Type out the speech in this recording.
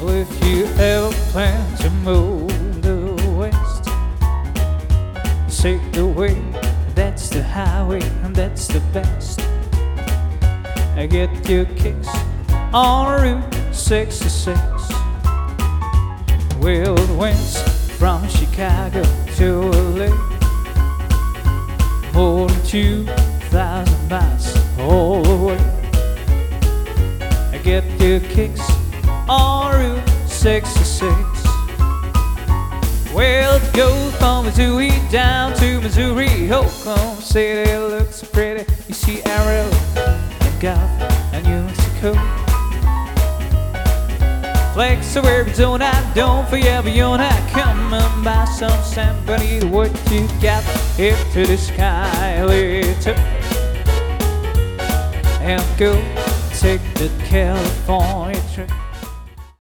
Well, if you ever plan to move to the west, take the way, that's the highway, and that's the best. I get your kicks on Route 66. Wild winds from Chicago to LA. More than 2,000 miles all the way. I get your kicks on Route 66. Well, it goes from Missouri down to Missouri. Oklahoma City looks pretty. You see Amarillo and Gulf and New Mexico. Flagstaff Arizona, don't forget Winona. Come and buy some somebody what you got here to the sky later. And go take the California trip.